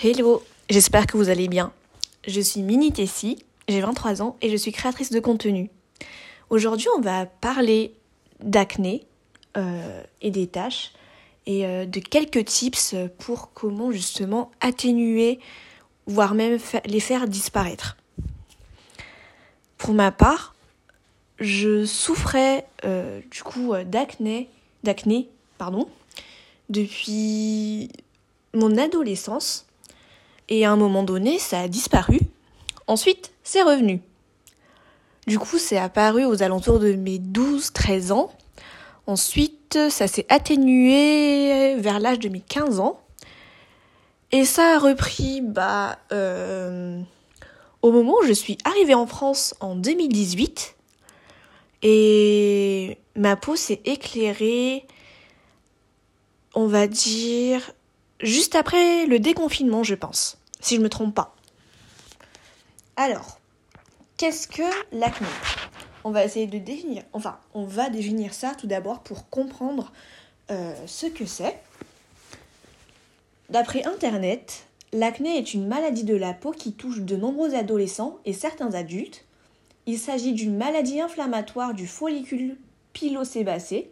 Hello, j'espère que vous allez bien. Je suis Mini Tessie, j'ai 23 ans et je suis créatrice de contenu. Aujourd'hui, on va parler d'acné euh, et des tâches et euh, de quelques tips pour comment justement atténuer, voire même les faire disparaître. Pour ma part, je souffrais euh, du coup d'acné, d'acné, pardon, depuis mon adolescence. Et à un moment donné, ça a disparu. Ensuite, c'est revenu. Du coup, c'est apparu aux alentours de mes 12-13 ans. Ensuite, ça s'est atténué vers l'âge de mes 15 ans. Et ça a repris bah, euh, au moment où je suis arrivée en France en 2018. Et ma peau s'est éclairée, on va dire, juste après le déconfinement, je pense, si je ne me trompe pas. Alors, qu'est-ce que l'acné? On va essayer de définir, enfin, on va définir ça tout d'abord pour comprendre euh, ce que c'est. D'après Internet, l'acné est une maladie de la peau qui touche de nombreux adolescents et certains adultes. Il s'agit d'une maladie inflammatoire du follicule pilosébacé.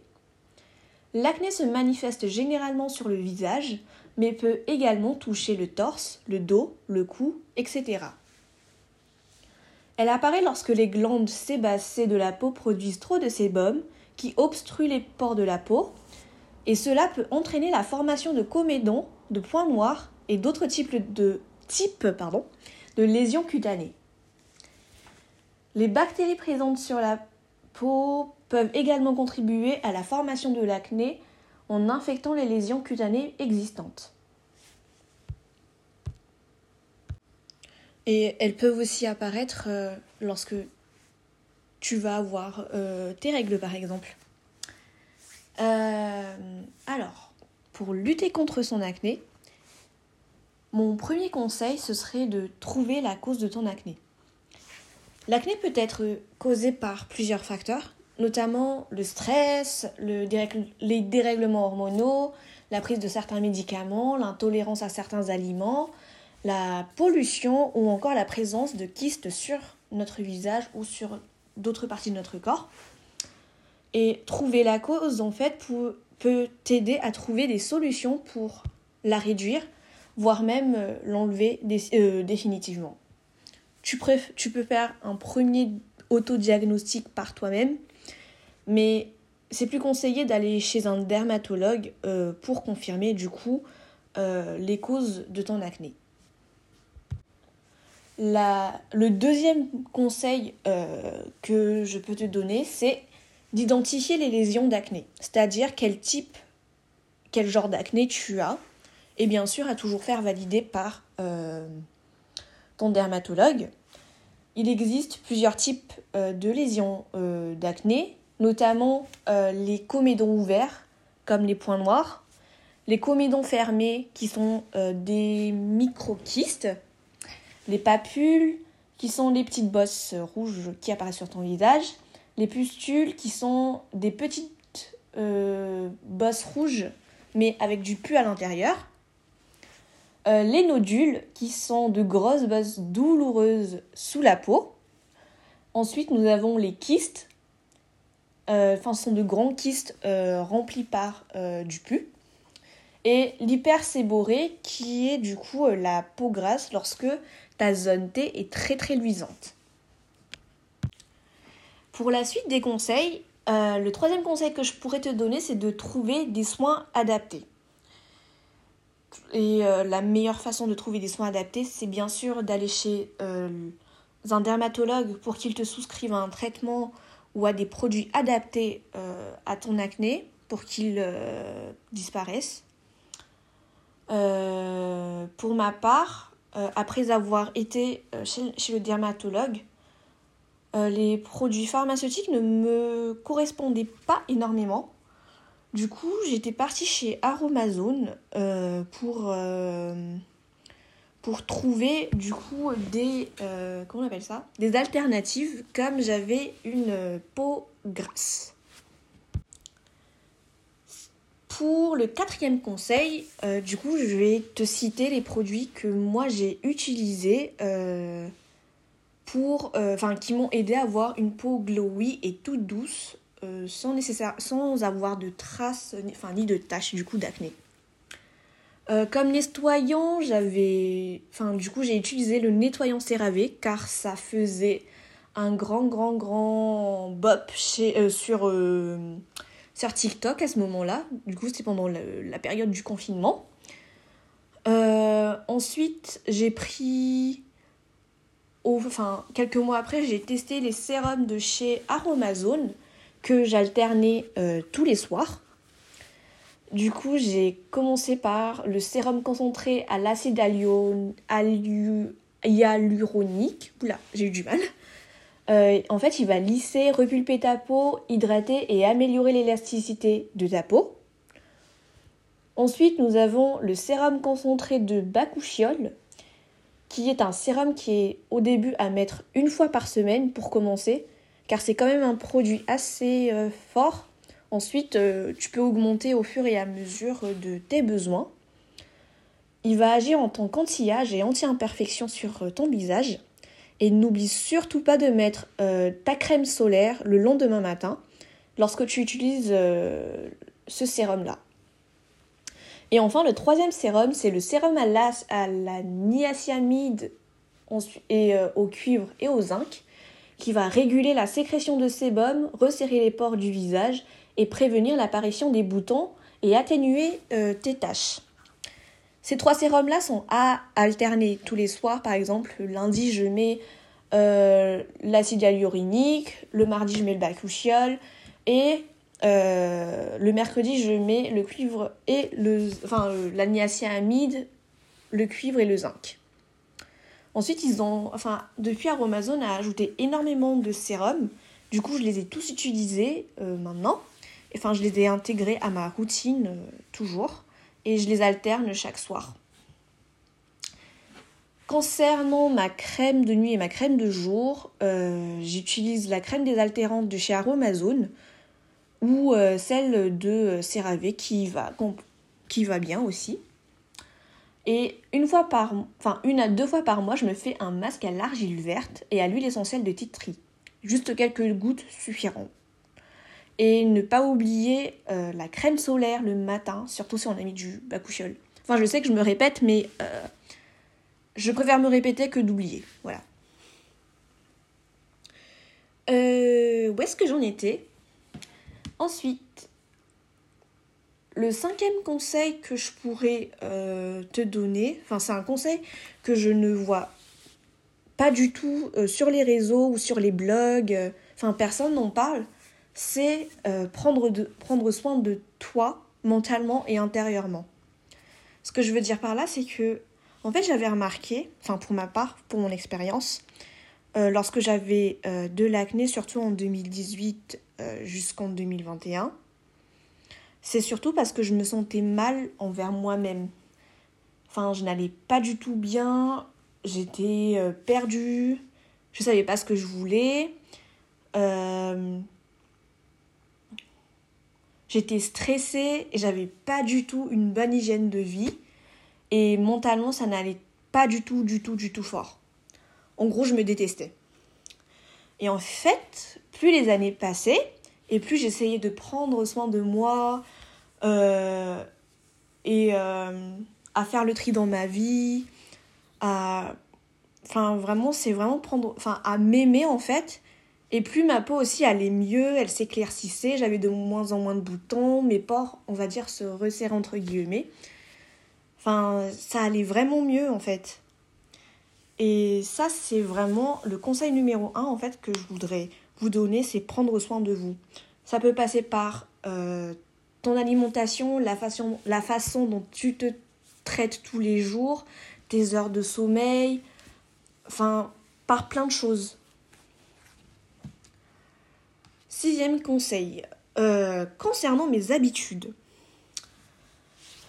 L'acné se manifeste généralement sur le visage, mais peut également toucher le torse, le dos, le cou, etc. Elle apparaît lorsque les glandes sébacées de la peau produisent trop de sébum qui obstruent les pores de la peau, et cela peut entraîner la formation de comédons, de points noirs et d'autres types de, de lésions cutanées. Les bactéries présentes sur la peau peuvent également contribuer à la formation de l'acné en infectant les lésions cutanées existantes. Et elles peuvent aussi apparaître euh, lorsque tu vas avoir euh, tes règles par exemple. Euh, alors, pour lutter contre son acné, mon premier conseil, ce serait de trouver la cause de ton acné. L'acné peut être causé par plusieurs facteurs, notamment le stress, le les dérèglements hormonaux, la prise de certains médicaments, l'intolérance à certains aliments, la pollution ou encore la présence de kystes sur notre visage ou sur d'autres parties de notre corps. Et trouver la cause, en fait, peut t'aider à trouver des solutions pour la réduire, voire même euh, l'enlever euh, définitivement. Tu, tu peux faire un premier autodiagnostic par toi-même mais c'est plus conseillé d'aller chez un dermatologue euh, pour confirmer du coup euh, les causes de ton acné. le deuxième conseil euh, que je peux te donner, c'est d'identifier les lésions d'acné, c'est-à-dire quel type, quel genre d'acné tu as, et bien sûr à toujours faire valider par ton dermatologue. Il existe plusieurs types de lésions d'acné, notamment euh, les comédons ouverts, comme les points noirs, les comédons fermés, qui sont euh, des micro-kystes, les papules, qui sont les petites bosses rouges qui apparaissent sur ton visage, les pustules, qui sont des petites euh, bosses rouges, mais avec du pu à l'intérieur, les nodules, qui sont de grosses bosses douloureuses sous la peau. Ensuite, nous avons les kystes, euh, enfin, ce sont de grands kystes euh, remplis par euh, du pu. Et l'hyperséborée qui est du coup la peau grasse lorsque ta zone T est très très luisante. Pour la suite des conseils, le troisième conseil que je pourrais te donner, c'est de trouver des soins adaptés. Et la meilleure façon de trouver des soins adaptés, c'est bien sûr d'aller chez un dermatologue pour qu'il te souscrive un traitement ou à des produits adaptés euh, à ton acné pour qu'ils euh, disparaissent. Euh, pour ma part, après avoir été chez, le dermatologue, les produits pharmaceutiques ne me correspondaient pas énormément. Du coup, j'étais partie chez Aromazone pour pour trouver du coup des euh, comment on ça? Des alternatives comme j'avais une peau grasse Pour le quatrième conseil, euh, du coup, je vais te citer les produits que moi j'ai utilisés euh, pour, euh, enfin, qui m'ont aidé à avoir une peau glowy et toute douce, sans avoir de traces, enfin, ni de taches du coup d'acné. Comme nettoyant, j'avais, enfin, du coup, j'ai utilisé le nettoyant CeraVe car ça faisait un grand, grand, grand bop chez, sur sur TikTok à ce moment-là. Du coup, c'était pendant la période du confinement. Euh, ensuite, j'ai pris. enfin, quelques mois après, j'ai testé les sérums de chez Aromazone que j'alternais euh, tous les soirs. Du coup, j'ai commencé par le sérum concentré à l'acide hyaluronique. Oula, j'ai eu du mal. Euh, en fait, il va lisser, repulper ta peau, hydrater et améliorer l'élasticité de ta peau. Ensuite, nous avons le sérum concentré de Bakuchiol, qui est un sérum qui est au début à mettre une fois par semaine pour commencer, car c'est quand même un produit assez euh, fort. Ensuite, euh, tu peux augmenter au fur et à mesure de tes besoins. Il va agir en tant qu'anti-âge et anti-imperfection sur ton visage. Et n'oublie surtout pas de mettre euh, ta crème solaire le lendemain matin lorsque tu utilises euh, ce sérum-là. Et enfin, le troisième sérum, c'est le sérum à la, à et euh, au cuivre et au zinc qui va réguler la sécrétion de sébum, resserrer les pores du visage et prévenir l'apparition des boutons et atténuer tes taches. Ces trois sérums-là sont à alterner tous les soirs. Par exemple, le lundi, je mets euh, l'acide hyaluronique, le mardi, je mets le bakuchiol et euh, le mercredi, je mets le cuivre et le, enfin, euh, le cuivre et le zinc. Ensuite, ils ont, enfin, depuis Aromazone a ajouté énormément de sérums. Du coup, je les ai tous utilisés maintenant. Enfin, je les ai intégrés à ma routine toujours et je les alterne chaque soir. Concernant ma crème de nuit et ma crème de jour, euh, j'utilise la crème désaltérante de chez Aromazone ou euh, celle de CeraVe qui va, qui va bien aussi. Et une fois par, enfin une à deux fois par mois, je me fais un masque à l'argile verte et à l'huile essentielle de titri. Juste quelques gouttes suffiront. Et ne pas oublier euh, la crème solaire le matin, surtout si on a mis du bakuchiol. Enfin, je sais que je me répète, mais euh, je préfère me répéter que d'oublier. Voilà. Euh, où est-ce que j'en étais? Ensuite, le cinquième conseil que je pourrais te donner, enfin c'est un conseil que je ne vois pas du tout sur les réseaux ou sur les blogs, enfin personne n'en parle, c'est euh, prendre, prendre soin de toi mentalement et intérieurement. Ce que je veux dire par là, c'est que, en fait, j'avais remarqué, enfin pour ma part, pour mon expérience, euh, lorsque j'avais euh, de l'acné, surtout en 2018 jusqu'en 2021, c'est surtout parce que je me sentais mal envers moi-même. Enfin, je n'allais pas du tout bien, j'étais perdue, je savais pas ce que je voulais. J'étais stressée et j'avais pas du tout une bonne hygiène de vie. Et mentalement, ça n'allait pas du tout, du tout, du tout fort. En gros, je me détestais. Et en fait, plus les années passaient, et plus j'essayais de prendre soin de moi euh, et euh, à faire le tri dans ma vie, à... Enfin, vraiment, c'est vraiment prendre... Enfin, à m'aimer, en fait, et plus ma peau aussi allait mieux, elle s'éclaircissait, j'avais de moins en moins de boutons, mes pores, on va dire, se resserraient entre guillemets. Enfin, ça allait vraiment mieux en fait. Et ça, c'est vraiment le conseil numéro un en fait que je voudrais vous donner, c'est prendre soin de vous. Ça peut passer par euh, ton alimentation, la façon, la façon dont tu te traites tous les jours, tes heures de sommeil, enfin, par plein de choses. Sixième conseil, euh, concernant mes habitudes.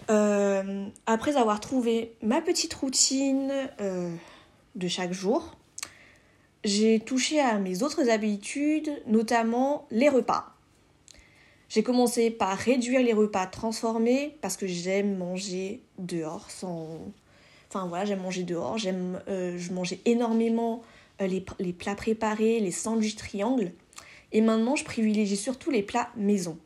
Euh, après avoir trouvé ma petite routine euh, de chaque jour, j'ai touché à mes autres habitudes, notamment les repas. J'ai commencé par réduire les repas transformés parce que j'aime manger dehors. Enfin voilà, j'aime manger dehors, j'aime, je mangeais énormément les, les, plats préparés, les sandwichs triangles. Et maintenant, je privilégie surtout les plats maison.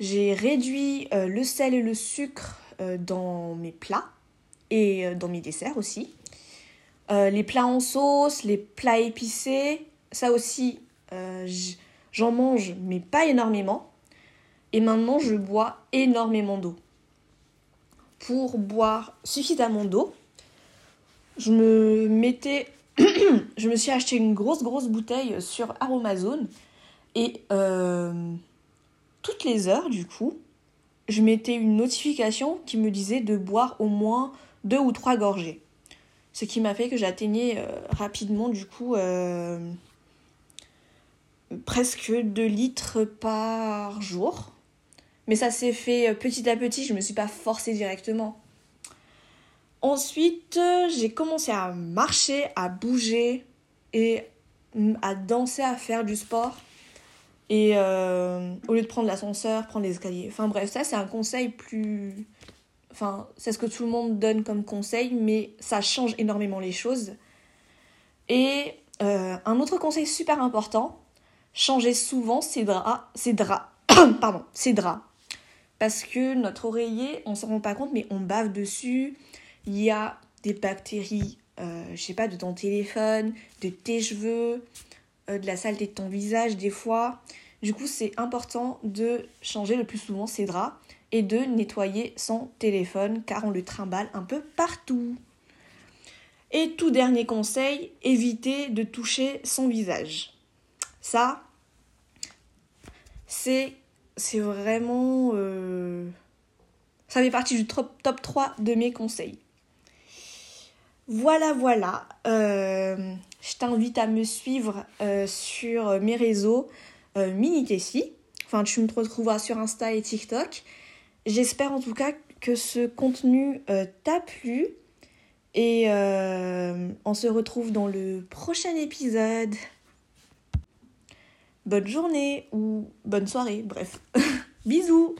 J'ai réduit euh, le sel et le sucre dans mes plats et dans mes desserts aussi. les plats en sauce, les plats épicés, ça aussi, j'en mange, mais pas énormément. Et maintenant, je bois énormément d'eau pour boire suffisamment d'eau, je me mettais, je me suis acheté une grosse grosse bouteille sur Aromazone et euh, toutes les heures du coup, je mettais une notification qui me disait de boire au moins deux ou trois gorgées. Ce qui m'a fait que j'atteignais euh, rapidement du coup euh, presque 2 litres par jour. Mais ça s'est fait petit à petit, je ne me suis pas forcée directement. Ensuite, euh, j'ai commencé à marcher, à bouger et mm, à danser, à faire du sport. Et euh, au lieu de prendre l'ascenseur, prendre les escaliers. Enfin bref, ça c'est un conseil plus... Enfin, c'est ce que tout le monde donne comme conseil, mais ça change énormément les choses. Et un autre conseil super important, changer souvent ses draps, ses draps, pardon, ses draps parce que notre oreiller, on s'en rend pas compte, mais on bave dessus. Il y a des bactéries, euh, je sais pas, de ton téléphone, de tes cheveux, euh, de la saleté de ton visage des fois. Du coup, c'est important de changer le plus souvent ses draps et de nettoyer son téléphone car on le trimballe un peu partout. Et tout dernier conseil, éviter de toucher son visage. Ça, c'est c'est vraiment... Euh, ça fait partie du top, top 3 de mes conseils. Voilà, voilà. Euh, je t'invite à me suivre euh, sur mes réseaux Mini Tessie. Enfin, tu me retrouveras sur Insta et TikTok. J'espère en tout cas que ce contenu t'a plu. Et on se retrouve dans le prochain épisode bonne journée ou bonne soirée, bref. Bisous